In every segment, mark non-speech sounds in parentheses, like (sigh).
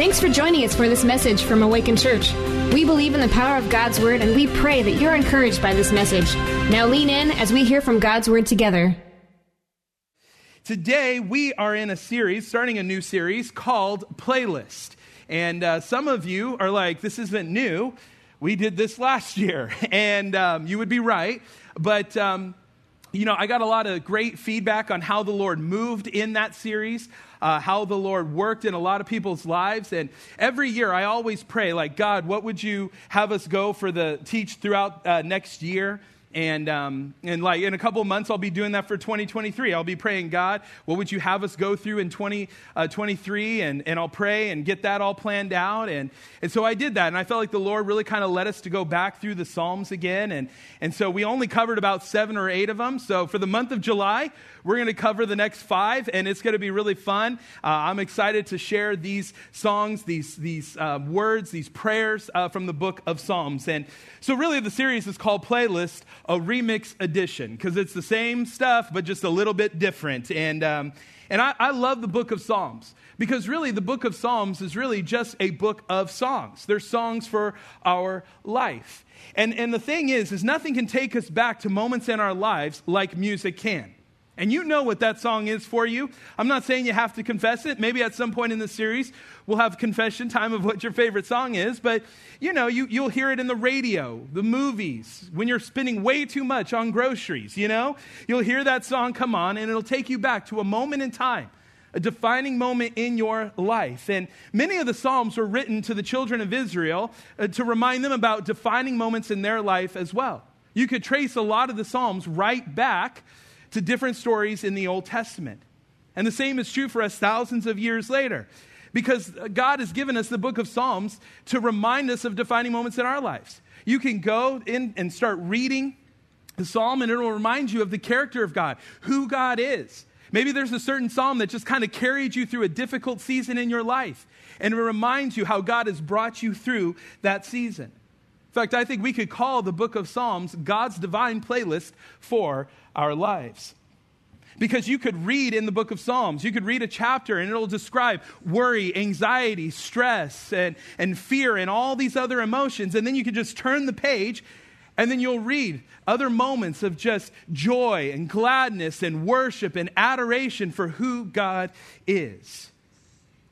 Thanks for joining us for this message from Awakened Church. We believe in the power of God's Word and we pray that you're encouraged by this message. Now lean in as we hear from God's Word together. Today, we are in a series, starting a new series called Playlist. And uh, some of you are like, this isn't new. We did this last year. (laughs) And um, you would be right. But um, you know, I got a lot of great feedback on how the Lord moved in that series, uh, how the Lord worked in a lot of people's lives. And every year I always pray, like, God, what would you have us go for the teach throughout uh, next year? And, um, and like in a couple months, I'll be doing that for 2023. I'll be praying, God, what would you have us go through in 2023? 20, uh, and, and I'll pray and get that all planned out. And, and so I did that. And I felt like the Lord really kind of led us to go back through the Psalms again. And, and so we only covered about seven or eight of them. So for the month of July, we're going to cover the next five, and it's going to be really fun. Uh, I'm excited to share these songs, these, these uh, words, these prayers uh, from the book of Psalms. And so, really, the series is called Playlist, a remix edition, because it's the same stuff, but just a little bit different. And, um, and I, I love the book of Psalms because really the book of Psalms is really just a book of songs. They're songs for our life. And, and the thing is, is nothing can take us back to moments in our lives like music can. And you know what that song is for you. I'm not saying you have to confess it. Maybe at some point in the series, we'll have confession time of what your favorite song is. But, you know, you, you'll hear it in the radio, the movies, when you're spending way too much on groceries, you know? You'll hear that song come on, and it'll take you back to a moment in time, a defining moment in your life. And many of the Psalms were written to the children of Israel uh, to remind them about defining moments in their life as well. You could trace a lot of the Psalms right back to different stories in the Old Testament. And the same is true for us thousands of years later. Because God has given us the book of Psalms to remind us of defining moments in our lives. You can go in and start reading the psalm, and it will remind you of the character of God, who God is. Maybe there's a certain psalm that just kind of carried you through a difficult season in your life, and it reminds you how God has brought you through that season. In fact, I think we could call the book of Psalms God's divine playlist for our lives. Because you could read in the book of Psalms, you could read a chapter and it'll describe worry, anxiety, stress, and, and fear, and all these other emotions. And then you could just turn the page and then you'll read other moments of just joy and gladness and worship and adoration for who God is.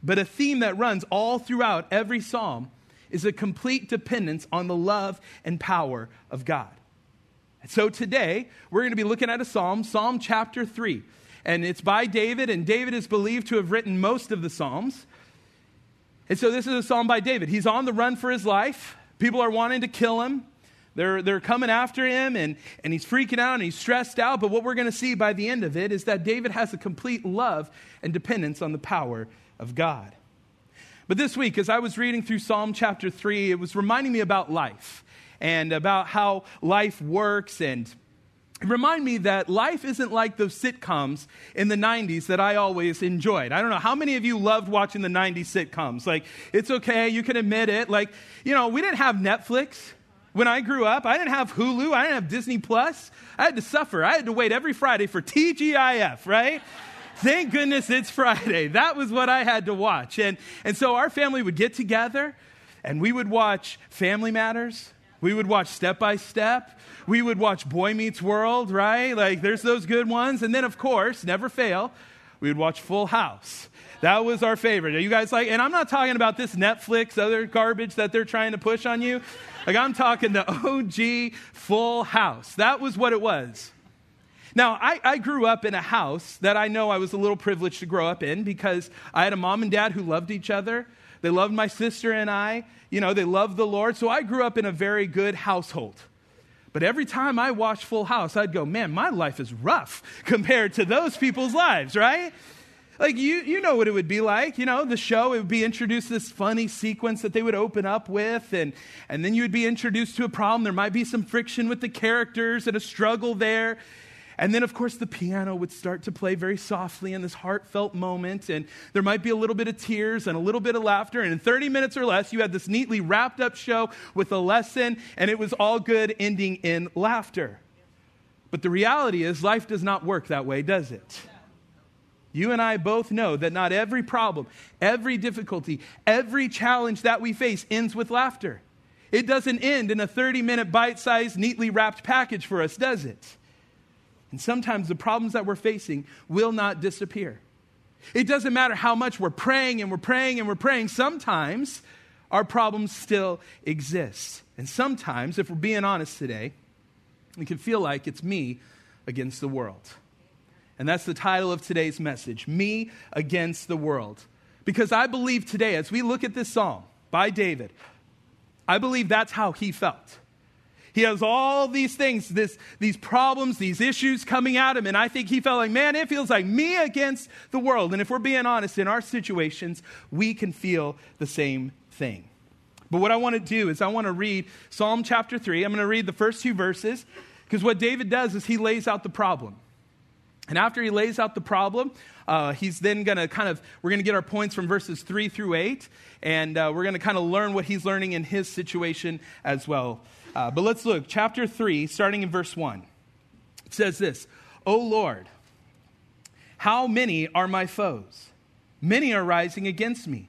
But a theme that runs all throughout every psalm is a complete dependence on the love and power of God. So today, we're going to be looking at a psalm, Psalm chapter 3. And it's by David, and David is believed to have written most of the psalms. And so this is a psalm by David. He's on the run for his life. People are wanting to kill him. They're, they're coming after him, and, and he's freaking out and he's stressed out. But what we're going to see by the end of it is that David has a complete love and dependence on the power of God. But this week, as I was reading through Psalm chapter 3, it was reminding me about life and about how life works and remind me that life isn't like those sitcoms in the 90s that I always enjoyed. I don't know how many of you loved watching the 90s sitcoms. Like, it's okay, you can admit it. Like, you know, we didn't have Netflix. When I grew up, I didn't have Hulu, I didn't have Disney Plus. I had to suffer. I had to wait every Friday for TGIF, right? Thank goodness it's Friday. That was what I had to watch. And, and so our family would get together and we would watch Family Matters we would watch Step by Step. We would watch Boy Meets World, right? Like, there's those good ones. And then, of course, never fail, we would watch Full House. That was our favorite. Are you guys like, and I'm not talking about this Netflix, other garbage that they're trying to push on you. Like, I'm talking the OG Full House. That was what it was. Now, I, I, grew up in a house that I know I was a little privileged to grow up in because I had a mom and dad who loved each other. They loved my sister and I. You know, they loved the Lord. So I grew up in a very good household. But every time I watched Full House, I'd go, man, my life is rough (laughs) compared to those people's lives, right? Like, you, you know what it would be like. You know, the show, it would be introduced this funny sequence that they would open up with, and, and then you would be introduced to a problem. There might be some friction with the characters and a struggle there. And then, of course, the piano would start to play very softly in this heartfelt moment, and there might be a little bit of tears and a little bit of laughter. And in 30 minutes or less, you had this neatly wrapped up show with a lesson, and it was all good ending in laughter. But the reality is, life does not work that way, does it? You and I both know that not every problem, every difficulty, every challenge that we face ends with laughter. It doesn't end in a 30 minute bite sized, neatly wrapped package for us, does it? And sometimes the problems that we're facing will not disappear. It doesn't matter how much we're praying and we're praying and we're praying, sometimes our problems still exist. And sometimes, if we're being honest today, it can feel like it's me against the world. And that's the title of today's message Me Against the World. Because I believe today, as we look at this psalm by David, I believe that's how he felt. He has all these things, this, these problems, these issues coming at him. And I think he felt like, man, it feels like me against the world. And if we're being honest, in our situations, we can feel the same thing. But what I want to do is I want to read Psalm chapter 3. I'm going to read the first two verses because what David does is he lays out the problem. And after he lays out the problem, uh, he's then going to kind of, we're going to get our points from verses 3 through 8, and uh, we're going to kind of learn what he's learning in his situation as well. Uh, but let's look, chapter 3, starting in verse 1. It says this O Lord, how many are my foes? Many are rising against me.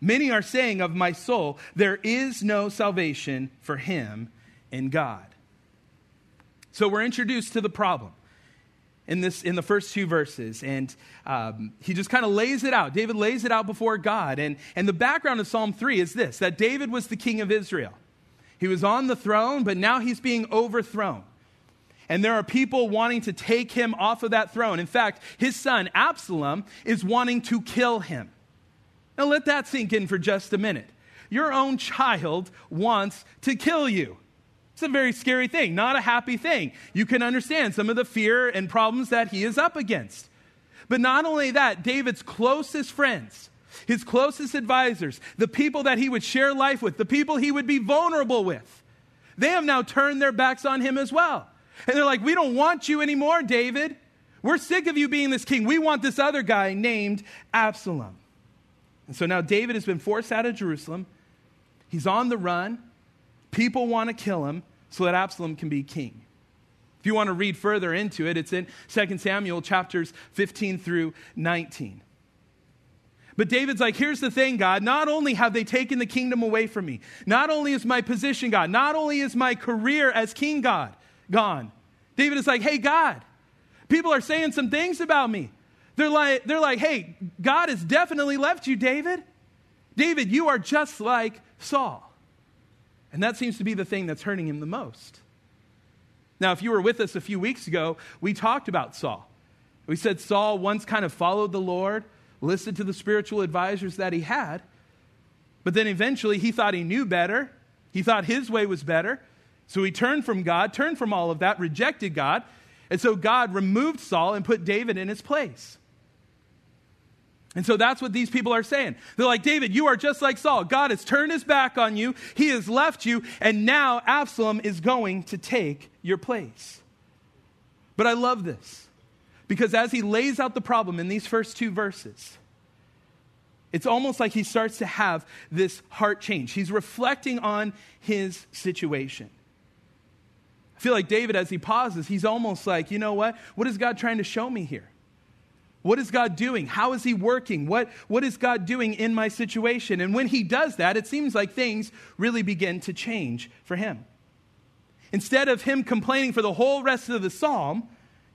Many are saying of my soul, There is no salvation for him in God. So we're introduced to the problem in this in the first two verses and um, he just kind of lays it out david lays it out before god and and the background of psalm 3 is this that david was the king of israel he was on the throne but now he's being overthrown and there are people wanting to take him off of that throne in fact his son absalom is wanting to kill him now, let that sink in for just a minute. Your own child wants to kill you. It's a very scary thing, not a happy thing. You can understand some of the fear and problems that he is up against. But not only that, David's closest friends, his closest advisors, the people that he would share life with, the people he would be vulnerable with, they have now turned their backs on him as well. And they're like, We don't want you anymore, David. We're sick of you being this king. We want this other guy named Absalom. And so now David has been forced out of Jerusalem. He's on the run. People want to kill him so that Absalom can be king. If you want to read further into it, it's in 2 Samuel chapters 15 through 19. But David's like, here's the thing, God. Not only have they taken the kingdom away from me, not only is my position God, not only is my career as king God gone. David is like, hey, God, people are saying some things about me. They're like, they're like, hey, God has definitely left you, David. David, you are just like Saul. And that seems to be the thing that's hurting him the most. Now, if you were with us a few weeks ago, we talked about Saul. We said Saul once kind of followed the Lord, listened to the spiritual advisors that he had, but then eventually he thought he knew better. He thought his way was better. So he turned from God, turned from all of that, rejected God. And so God removed Saul and put David in his place. And so that's what these people are saying. They're like, David, you are just like Saul. God has turned his back on you, he has left you, and now Absalom is going to take your place. But I love this because as he lays out the problem in these first two verses, it's almost like he starts to have this heart change. He's reflecting on his situation. I feel like David, as he pauses, he's almost like, you know what? What is God trying to show me here? What is God doing? How is He working? What, what is God doing in my situation? And when He does that, it seems like things really begin to change for Him. Instead of Him complaining for the whole rest of the psalm,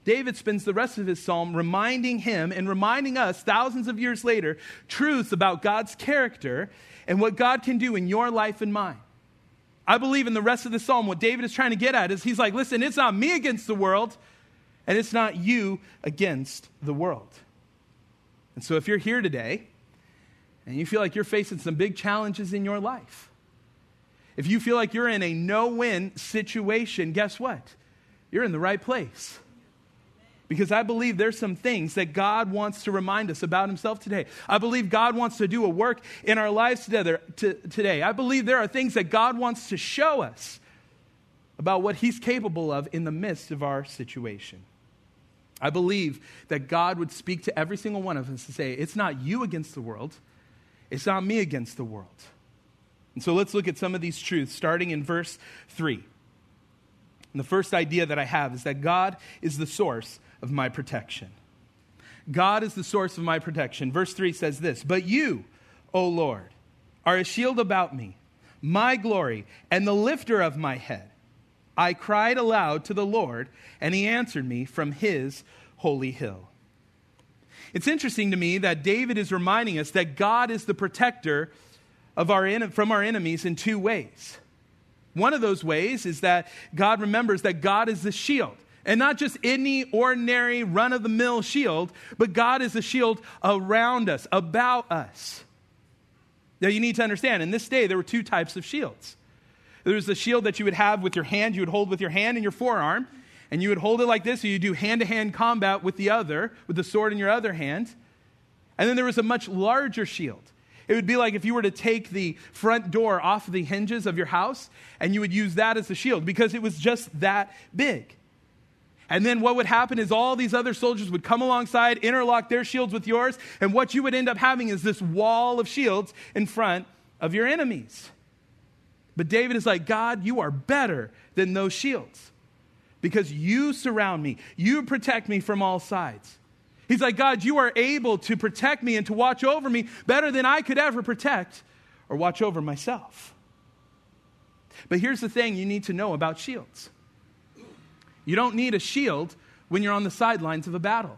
David spends the rest of his psalm reminding him and reminding us thousands of years later truths about God's character and what God can do in your life and mine. I believe in the rest of the psalm, what David is trying to get at is he's like, listen, it's not me against the world, and it's not you against the world. And so if you're here today and you feel like you're facing some big challenges in your life, if you feel like you're in a no win situation, guess what? You're in the right place. Because I believe there's some things that God wants to remind us about Himself today. I believe God wants to do a work in our lives together, to, today. I believe there are things that God wants to show us about what He's capable of in the midst of our situation. I believe that God would speak to every single one of us to say, it's not you against the world, it's not me against the world. And so let's look at some of these truths, starting in verse 3. And the first idea that I have is that God is the source of my protection. God is the source of my protection. Verse 3 says this But you, O Lord, are a shield about me, my glory, and the lifter of my head. I cried aloud to the Lord, and he answered me from his holy hill. It's interesting to me that David is reminding us that God is the protector of our, from our enemies in two ways. One of those ways is that God remembers that God is the shield. And not just any ordinary run of the mill shield, but God is a shield around us, about us. Now, you need to understand, in this day, there were two types of shields. There was the shield that you would have with your hand, you would hold with your hand and your forearm, and you would hold it like this, so you do hand to hand combat with the other, with the sword in your other hand. And then there was a much larger shield. It would be like if you were to take the front door off the hinges of your house and you would use that as a shield because it was just that big. And then what would happen is all these other soldiers would come alongside, interlock their shields with yours, and what you would end up having is this wall of shields in front of your enemies. But David is like, God, you are better than those shields because you surround me, you protect me from all sides. He's like, God, you are able to protect me and to watch over me better than I could ever protect or watch over myself. But here's the thing you need to know about shields you don't need a shield when you're on the sidelines of a battle.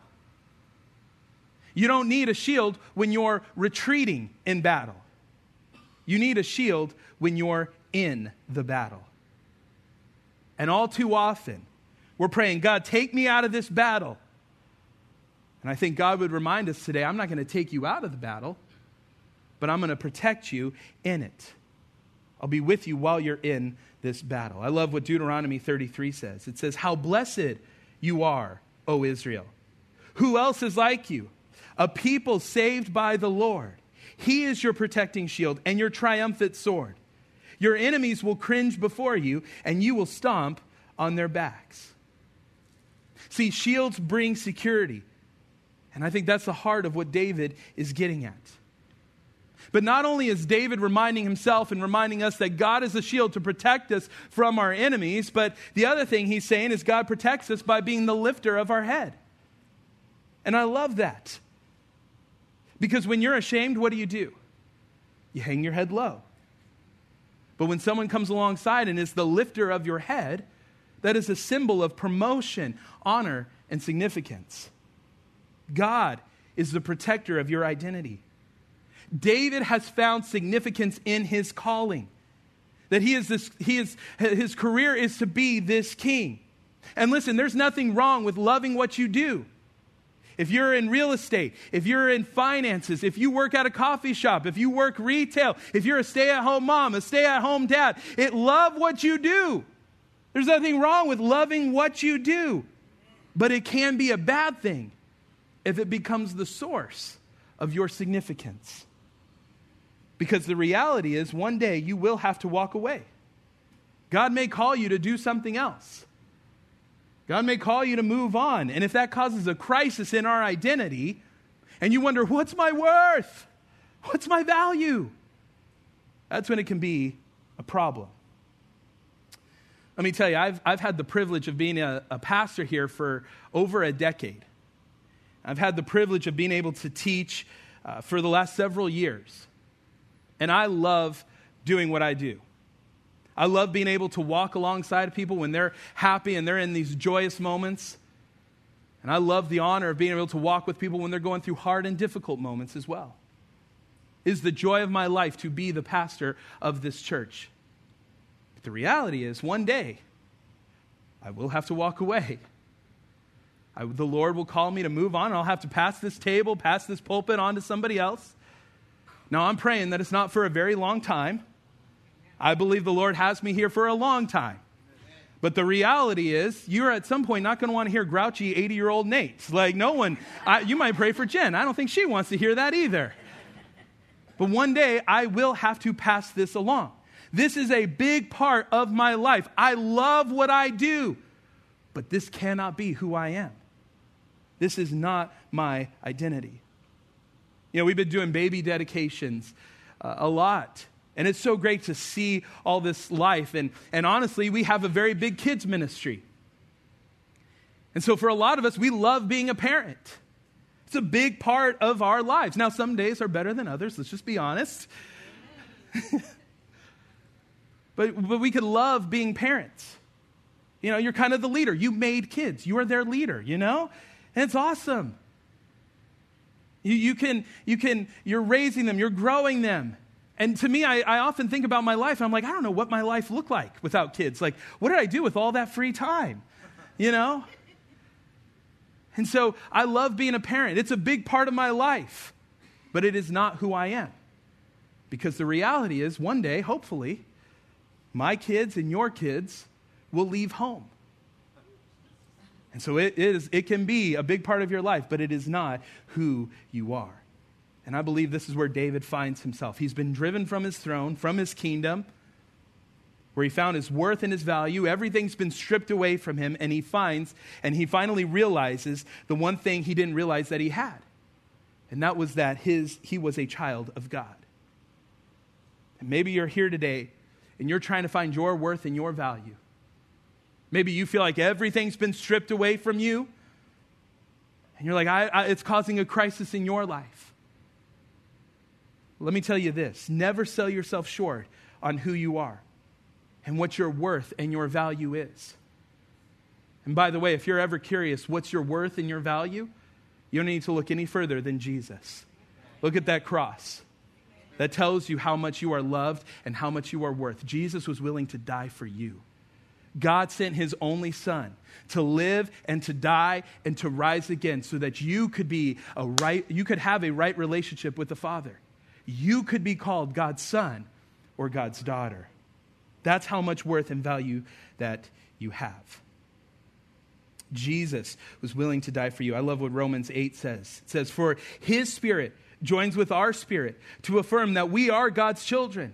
You don't need a shield when you're retreating in battle. You need a shield when you're in the battle. And all too often, we're praying, God, take me out of this battle. And I think God would remind us today I'm not going to take you out of the battle, but I'm going to protect you in it. I'll be with you while you're in this battle. I love what Deuteronomy 33 says. It says, How blessed you are, O Israel. Who else is like you? A people saved by the Lord. He is your protecting shield and your triumphant sword. Your enemies will cringe before you, and you will stomp on their backs. See, shields bring security. And I think that's the heart of what David is getting at. But not only is David reminding himself and reminding us that God is a shield to protect us from our enemies, but the other thing he's saying is God protects us by being the lifter of our head. And I love that. Because when you're ashamed, what do you do? You hang your head low. But when someone comes alongside and is the lifter of your head, that is a symbol of promotion, honor, and significance. God is the protector of your identity. David has found significance in his calling. That he is this, he is, his career is to be this king. And listen, there's nothing wrong with loving what you do. If you're in real estate, if you're in finances, if you work at a coffee shop, if you work retail, if you're a stay at home mom, a stay at home dad, it love what you do. There's nothing wrong with loving what you do. But it can be a bad thing if it becomes the source of your significance. Because the reality is, one day you will have to walk away. God may call you to do something else. God may call you to move on. And if that causes a crisis in our identity, and you wonder, what's my worth? What's my value? That's when it can be a problem. Let me tell you, I've, I've had the privilege of being a, a pastor here for over a decade. I've had the privilege of being able to teach uh, for the last several years. And I love doing what I do. I love being able to walk alongside people when they're happy and they're in these joyous moments. And I love the honor of being able to walk with people when they're going through hard and difficult moments as well. It is the joy of my life to be the pastor of this church. But the reality is, one day, I will have to walk away. I, the Lord will call me to move on. I'll have to pass this table, pass this pulpit on to somebody else. Now, I'm praying that it's not for a very long time. I believe the Lord has me here for a long time. But the reality is, you're at some point not going to want to hear grouchy 80 year old Nate. Like, no one, I, you might pray for Jen. I don't think she wants to hear that either. But one day, I will have to pass this along. This is a big part of my life. I love what I do, but this cannot be who I am. This is not my identity. You know, we've been doing baby dedications uh, a lot. And it's so great to see all this life. And, and honestly, we have a very big kids ministry. And so for a lot of us, we love being a parent. It's a big part of our lives. Now, some days are better than others, let's just be honest. (laughs) but, but we could love being parents. You know, you're kind of the leader. You made kids, you are their leader, you know? And it's awesome. You, you, can, you can, you're raising them, you're growing them. And to me, I, I often think about my life, and I'm like, I don't know what my life looked like without kids. Like, what did I do with all that free time? You know? And so I love being a parent. It's a big part of my life, but it is not who I am. Because the reality is, one day, hopefully, my kids and your kids will leave home. And so it, is, it can be a big part of your life, but it is not who you are. And I believe this is where David finds himself. He's been driven from his throne, from his kingdom, where he found his worth and his value. Everything's been stripped away from him, and he finds, and he finally realizes the one thing he didn't realize that he had. And that was that his, he was a child of God. And maybe you're here today and you're trying to find your worth and your value. Maybe you feel like everything's been stripped away from you. And you're like, I, I, it's causing a crisis in your life. Let me tell you this never sell yourself short on who you are and what your worth and your value is. And by the way, if you're ever curious what's your worth and your value, you don't need to look any further than Jesus. Look at that cross. That tells you how much you are loved and how much you are worth. Jesus was willing to die for you. God sent his only son to live and to die and to rise again so that you could be a right you could have a right relationship with the Father. You could be called God's son or God's daughter. That's how much worth and value that you have. Jesus was willing to die for you. I love what Romans 8 says. It says, For his spirit joins with our spirit to affirm that we are God's children.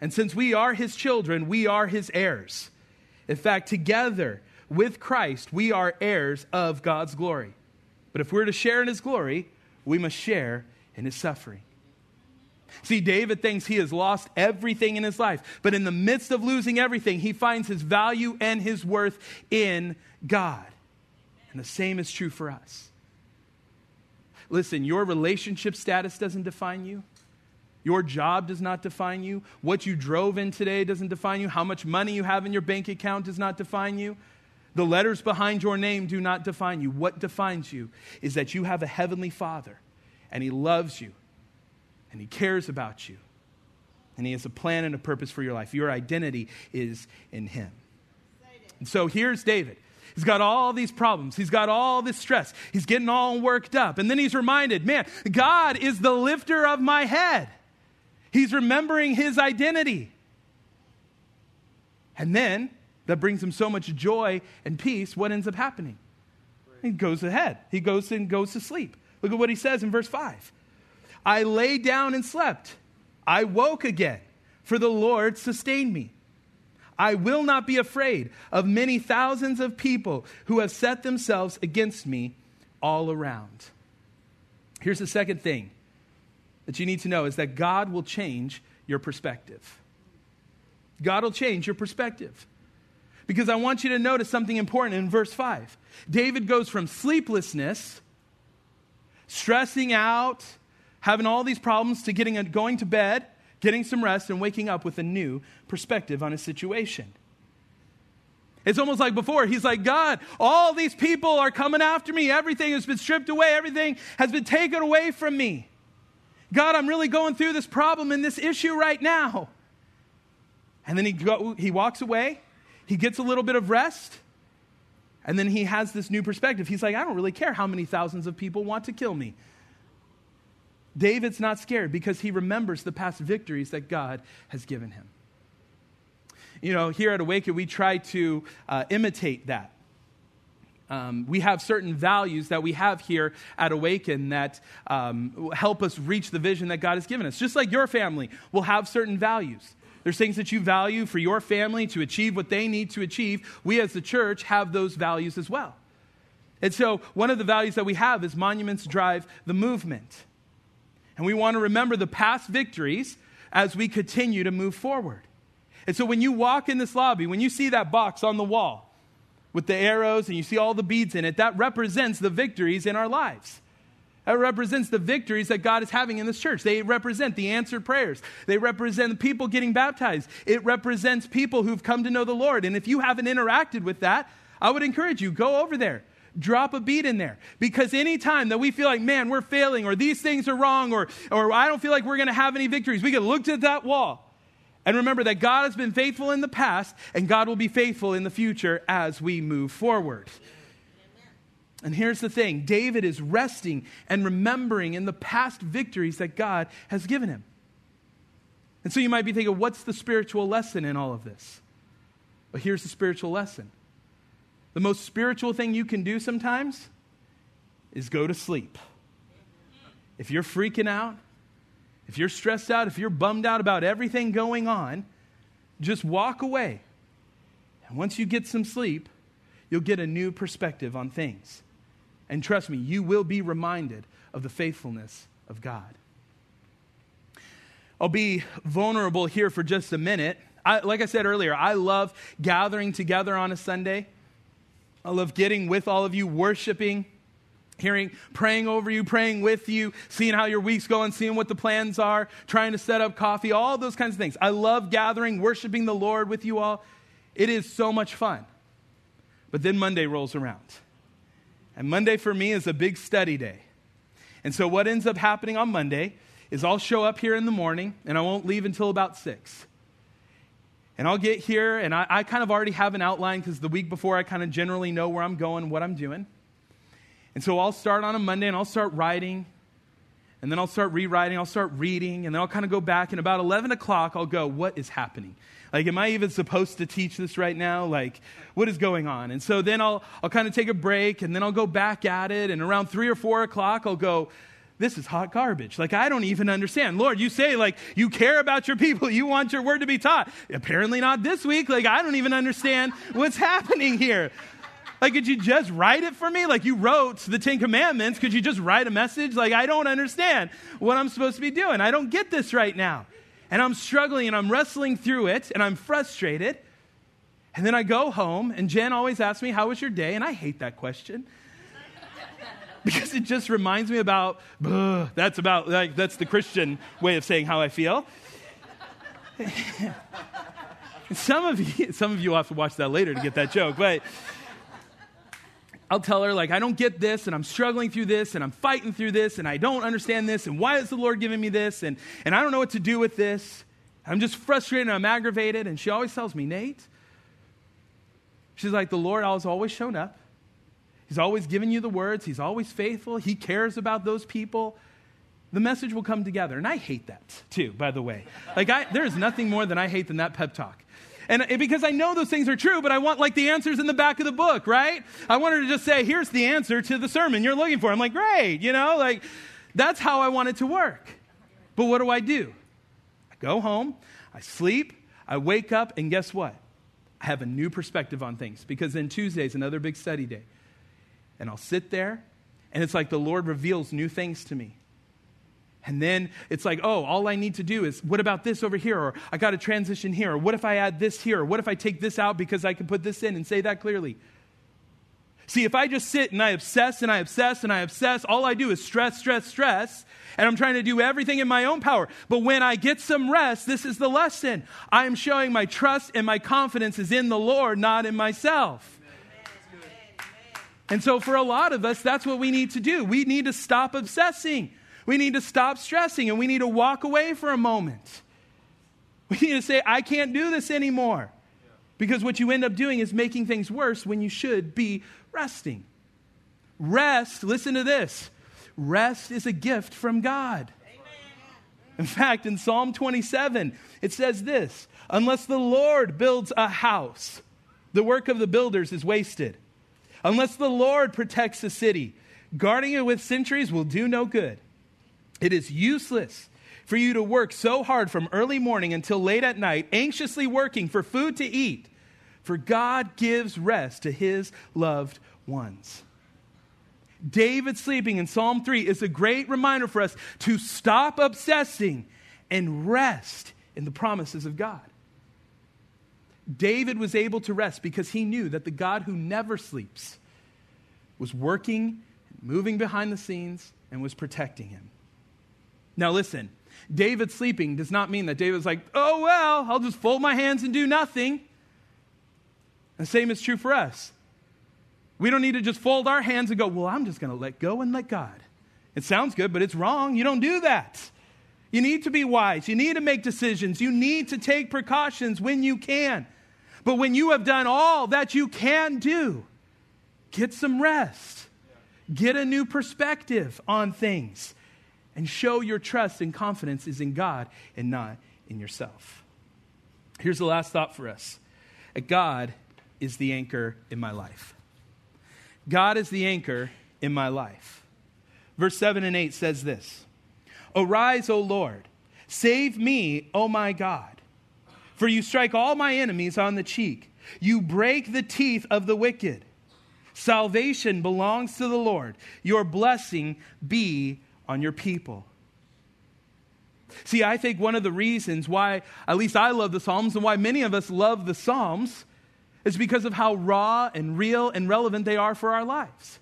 And since we are his children, we are his heirs. In fact, together with Christ, we are heirs of God's glory. But if we're to share in his glory, we must share in his suffering. See, David thinks he has lost everything in his life, but in the midst of losing everything, he finds his value and his worth in God. And the same is true for us. Listen, your relationship status doesn't define you. Your job does not define you. What you drove in today doesn't define you. How much money you have in your bank account does not define you. The letters behind your name do not define you. What defines you is that you have a heavenly Father and He loves you and He cares about you, and He has a plan and a purpose for your life. Your identity is in Him. And so here's David. He's got all these problems. He's got all this stress. He's getting all worked up. And then he's reminded, man, God is the lifter of my head. He's remembering his identity. And then that brings him so much joy and peace. What ends up happening? He goes ahead. He goes and goes to sleep. Look at what he says in verse 5. I lay down and slept. I woke again, for the Lord sustained me. I will not be afraid of many thousands of people who have set themselves against me all around. Here's the second thing that you need to know is that God will change your perspective. God will change your perspective. Because I want you to notice something important in verse 5. David goes from sleeplessness, stressing out, having all these problems to getting going to bed, getting some rest, and waking up with a new perspective on his situation. It's almost like before, he's like, God, all these people are coming after me. Everything has been stripped away, everything has been taken away from me. God, I'm really going through this problem and this issue right now. And then he, go, he walks away, he gets a little bit of rest, and then he has this new perspective. He's like, I don't really care how many thousands of people want to kill me. David's not scared because he remembers the past victories that God has given him. You know, here at Awaken, we try to uh, imitate that. Um, we have certain values that we have here at Awaken that um, help us reach the vision that God has given us. Just like your family will have certain values. There's things that you value for your family to achieve what they need to achieve. We as the church have those values as well. And so, one of the values that we have is monuments drive the movement. And we want to remember the past victories as we continue to move forward. And so when you walk in this lobby, when you see that box on the wall with the arrows and you see all the beads in it, that represents the victories in our lives. That represents the victories that God is having in this church. They represent the answered prayers. They represent people getting baptized. It represents people who've come to know the Lord. And if you haven't interacted with that, I would encourage you, go over there. Drop a bead in there. Because anytime that we feel like, man, we're failing, or these things are wrong, or, or I don't feel like we're going to have any victories, we can look at that wall and remember that God has been faithful in the past, and God will be faithful in the future as we move forward. And here's the thing David is resting and remembering in the past victories that God has given him. And so you might be thinking, what's the spiritual lesson in all of this? But here's the spiritual lesson the most spiritual thing you can do sometimes is go to sleep. If you're freaking out, if you're stressed out, if you're bummed out about everything going on, just walk away. And once you get some sleep, you'll get a new perspective on things. And trust me, you will be reminded of the faithfulness of God. I'll be vulnerable here for just a minute. I, like I said earlier, I love gathering together on a Sunday. I love getting with all of you, worshiping, hearing, praying over you, praying with you, seeing how your week's going, seeing what the plans are, trying to set up coffee, all those kinds of things. I love gathering, worshiping the Lord with you all. It is so much fun. But then Monday rolls around. And Monday for me is a big study day. And so what ends up happening on Monday is I'll show up here in the morning and I won't leave until about 6. And I'll get here and I, I kind of already have an outline because the week before I kind of generally know where I'm going, what I'm doing. And so I'll start on a Monday and I'll start writing. And then I'll start rewriting, I'll start reading, and then I'll kind of go back. And about 11 o'clock, I'll go, What is happening? Like, am I even supposed to teach this right now? Like, what is going on? And so then I'll, I'll kind of take a break and then I'll go back at it. And around three or four o'clock, I'll go, this is hot garbage. Like, I don't even understand. Lord, you say, like, you care about your people. You want your word to be taught. Apparently not this week. Like, I don't even understand what's (laughs) happening here. Like, could you just write it for me? Like, you wrote the Ten Commandments. Could you just write a message? Like, I don't understand what I'm supposed to be doing. I don't get this right now and I'm struggling and I'm wrestling through it and I'm frustrated. And then I go home, and Jen always asks me, How was your day? And I hate that question. (laughs) because it just reminds me about, that's about, like, that's the Christian way of saying how I feel. (laughs) some of you, some of you will have to watch that later to get that joke, but I'll tell her, like, I don't get this, and I'm struggling through this, and I'm fighting through this, and I don't understand this, and why is the Lord giving me this, and, and I don't know what to do with this. I'm just frustrated and I'm aggravated. And she always tells me, Nate, she's like, the Lord has always shown up. He's always given you the words, He's always faithful, He cares about those people. The message will come together. And I hate that too, by the way. Like, I, there is nothing more than I hate than that pep talk. And because I know those things are true, but I want like the answers in the back of the book, right? I want her to just say, here's the answer to the sermon you're looking for. I'm like, great, you know, like that's how I want it to work. But what do I do? I go home, I sleep, I wake up, and guess what? I have a new perspective on things because then Tuesday's another big study day. And I'll sit there, and it's like the Lord reveals new things to me. And then it's like, oh, all I need to do is, what about this over here? Or I got to transition here. Or what if I add this here? Or what if I take this out because I can put this in and say that clearly? See, if I just sit and I obsess and I obsess and I obsess, all I do is stress, stress, stress, and I'm trying to do everything in my own power. But when I get some rest, this is the lesson. I am showing my trust and my confidence is in the Lord, not in myself. And so, for a lot of us, that's what we need to do. We need to stop obsessing. We need to stop stressing and we need to walk away for a moment. We need to say, I can't do this anymore. Because what you end up doing is making things worse when you should be resting. Rest, listen to this rest is a gift from God. In fact, in Psalm 27, it says this Unless the Lord builds a house, the work of the builders is wasted. Unless the Lord protects a city, guarding it with sentries will do no good. It is useless for you to work so hard from early morning until late at night, anxiously working for food to eat, for God gives rest to his loved ones. David sleeping in Psalm 3 is a great reminder for us to stop obsessing and rest in the promises of God. David was able to rest because he knew that the God who never sleeps was working, moving behind the scenes, and was protecting him. Now, listen, David sleeping does not mean that David's like, oh, well, I'll just fold my hands and do nothing. The same is true for us. We don't need to just fold our hands and go, well, I'm just going to let go and let God. It sounds good, but it's wrong. You don't do that. You need to be wise. You need to make decisions. You need to take precautions when you can. But when you have done all that you can do, get some rest. Get a new perspective on things and show your trust and confidence is in God and not in yourself. Here's the last thought for us God is the anchor in my life. God is the anchor in my life. Verse 7 and 8 says this Arise, O Lord, save me, O my God. For you strike all my enemies on the cheek, you break the teeth of the wicked. Salvation belongs to the Lord. Your blessing be on your people. See, I think one of the reasons why, at least I love the Psalms, and why many of us love the Psalms, is because of how raw and real and relevant they are for our lives.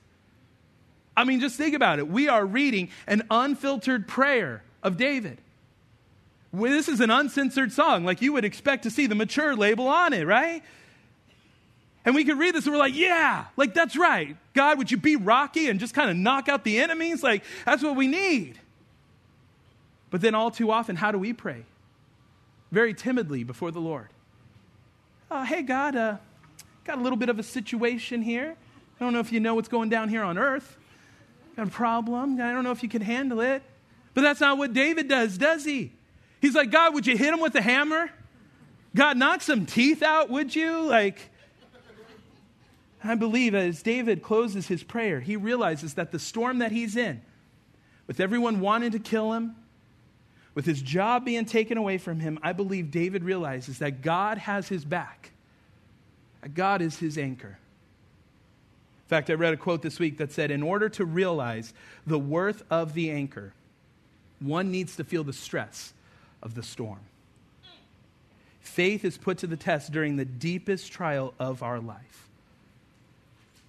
I mean, just think about it. We are reading an unfiltered prayer of David. This is an uncensored song, like you would expect to see the mature label on it, right? And we could read this and we're like, yeah, like that's right. God, would you be rocky and just kind of knock out the enemies? Like, that's what we need. But then, all too often, how do we pray? Very timidly before the Lord. Uh, hey, God, uh, got a little bit of a situation here. I don't know if you know what's going down here on earth. Got a problem. I don't know if you can handle it. But that's not what David does, does he? He's like, God, would you hit him with a hammer? God, knock some teeth out, would you? Like, I believe as David closes his prayer, he realizes that the storm that he's in, with everyone wanting to kill him, with his job being taken away from him, I believe David realizes that God has his back. God is his anchor. In fact, I read a quote this week that said, In order to realize the worth of the anchor, one needs to feel the stress of the storm. Faith is put to the test during the deepest trial of our life.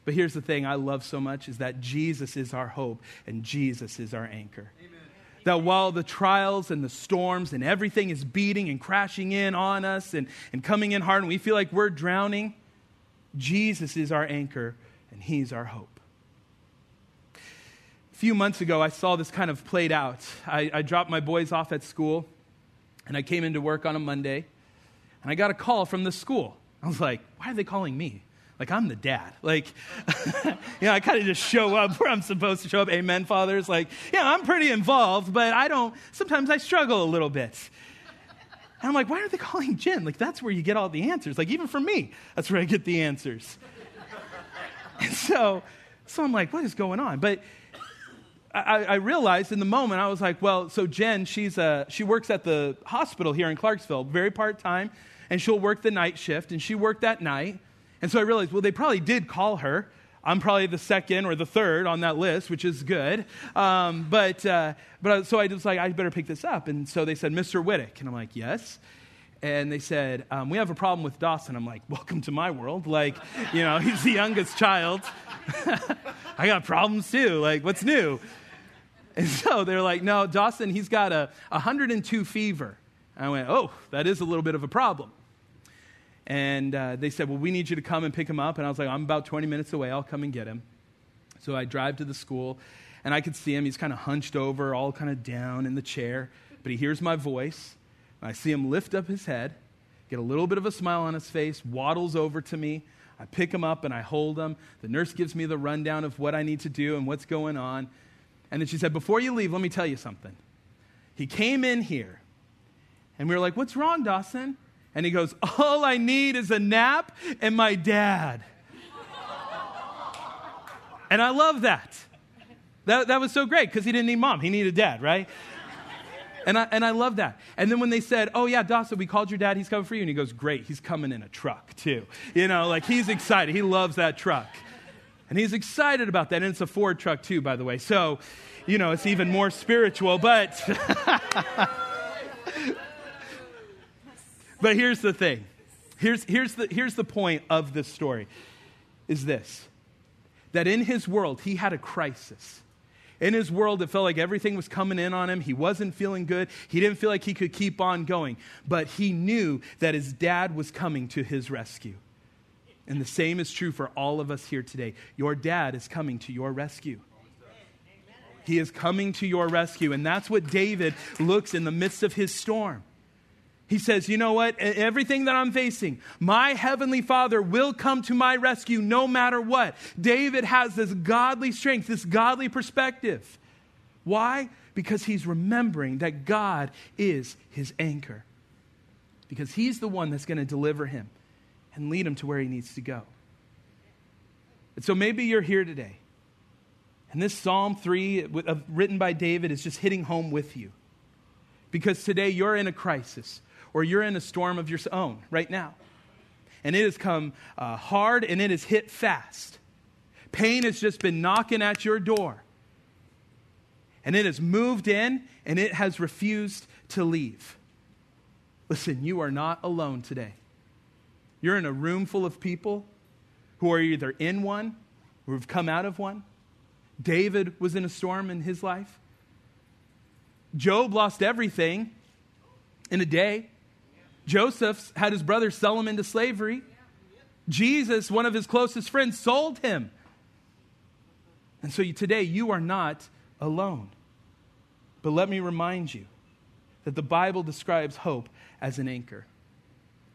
But here's the thing I love so much is that Jesus is our hope and Jesus is our anchor. Amen. That while the trials and the storms and everything is beating and crashing in on us and, and coming in hard and we feel like we're drowning, Jesus is our anchor and He's our hope. A few months ago, I saw this kind of played out. I, I dropped my boys off at school and I came into work on a Monday and I got a call from the school. I was like, why are they calling me? Like, I'm the dad. Like, (laughs) you know, I kind of just show up where I'm supposed to show up. Amen, fathers. Like, yeah, I'm pretty involved, but I don't, sometimes I struggle a little bit. And I'm like, why are they calling Jen? Like, that's where you get all the answers. Like, even for me, that's where I get the answers. (laughs) and so, so I'm like, what is going on? But I, I, realized in the moment, I was like, well, so Jen, she's a, she works at the hospital here in Clarksville, very part time, and she'll work the night shift, and she worked that night. And so I realized, well, they probably did call her. I'm probably the second or the third on that list, which is good. Um, but, uh, but so I was like, I better pick this up. And so they said, Mr. Whittick. And I'm like, yes. And they said, um, we have a problem with Dawson. I'm like, welcome to my world. Like, you know, (laughs) he's the youngest child. (laughs) I got problems too. Like, what's new? And so they're like, no, Dawson, he's got a 102 fever. I went, oh, that is a little bit of a problem. And uh, they said, Well, we need you to come and pick him up. And I was like, I'm about 20 minutes away. I'll come and get him. So I drive to the school, and I could see him. He's kind of hunched over, all kind of down in the chair. But he hears my voice. I see him lift up his head, get a little bit of a smile on his face, waddles over to me. I pick him up and I hold him. The nurse gives me the rundown of what I need to do and what's going on. And then she said, Before you leave, let me tell you something. He came in here, and we were like, What's wrong, Dawson? And he goes, All I need is a nap and my dad. and I love that. That, that was so great because he didn't need mom, he needed dad, right? And I, and I love that. And then when they said, Oh, yeah, Dawson, we called your dad, he's coming for you. And he goes, Great, he's coming in a truck too. You know, like he's excited. He loves that truck. And he's excited about that. And it's a Ford truck too, by the way. So, you know, it's even more spiritual. But. (laughs) But here's the thing. Here's, here's, the, here's the point of this story is this that in his world, he had a crisis. In his world, it felt like everything was coming in on him. He wasn't feeling good. He didn't feel like he could keep on going. But he knew that his dad was coming to his rescue. And the same is true for all of us here today. Your dad is coming to your rescue. He is coming to your rescue. And that's what David looks in the midst of his storm. He says, You know what? Everything that I'm facing, my heavenly Father will come to my rescue no matter what. David has this godly strength, this godly perspective. Why? Because he's remembering that God is his anchor. Because he's the one that's going to deliver him and lead him to where he needs to go. And so maybe you're here today, and this Psalm 3, written by David, is just hitting home with you. Because today you're in a crisis or you're in a storm of your own right now. And it has come uh, hard and it has hit fast. Pain has just been knocking at your door. And it has moved in and it has refused to leave. Listen, you are not alone today. You're in a room full of people who are either in one or have come out of one. David was in a storm in his life. Job lost everything in a day. Joseph had his brother sell him into slavery. Jesus, one of his closest friends, sold him. And so today you are not alone. But let me remind you that the Bible describes hope as an anchor.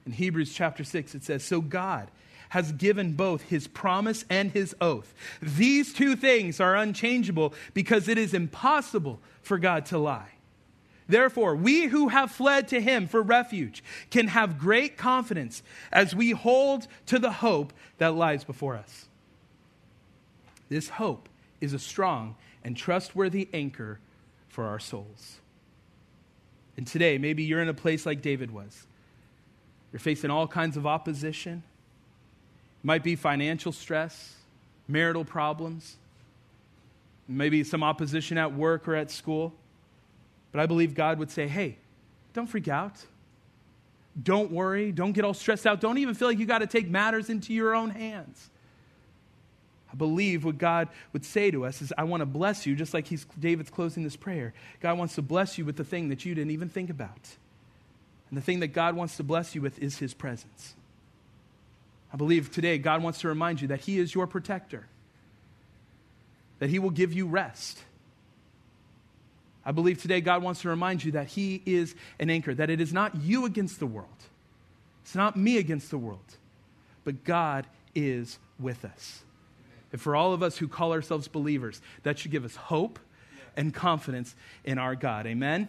In Hebrews chapter 6, it says, So God has given both his promise and his oath. These two things are unchangeable because it is impossible for God to lie. Therefore, we who have fled to him for refuge can have great confidence as we hold to the hope that lies before us. This hope is a strong and trustworthy anchor for our souls. And today, maybe you're in a place like David was. You're facing all kinds of opposition. It might be financial stress, marital problems, maybe some opposition at work or at school. But I believe God would say, hey, don't freak out. Don't worry. Don't get all stressed out. Don't even feel like you got to take matters into your own hands. I believe what God would say to us is, I want to bless you, just like he's, David's closing this prayer. God wants to bless you with the thing that you didn't even think about. And the thing that God wants to bless you with is his presence. I believe today God wants to remind you that he is your protector, that he will give you rest I believe today God wants to remind you that He is an anchor, that it is not you against the world, it's not me against the world, but God is with us. And for all of us who call ourselves believers, that should give us hope and confidence in our God. Amen?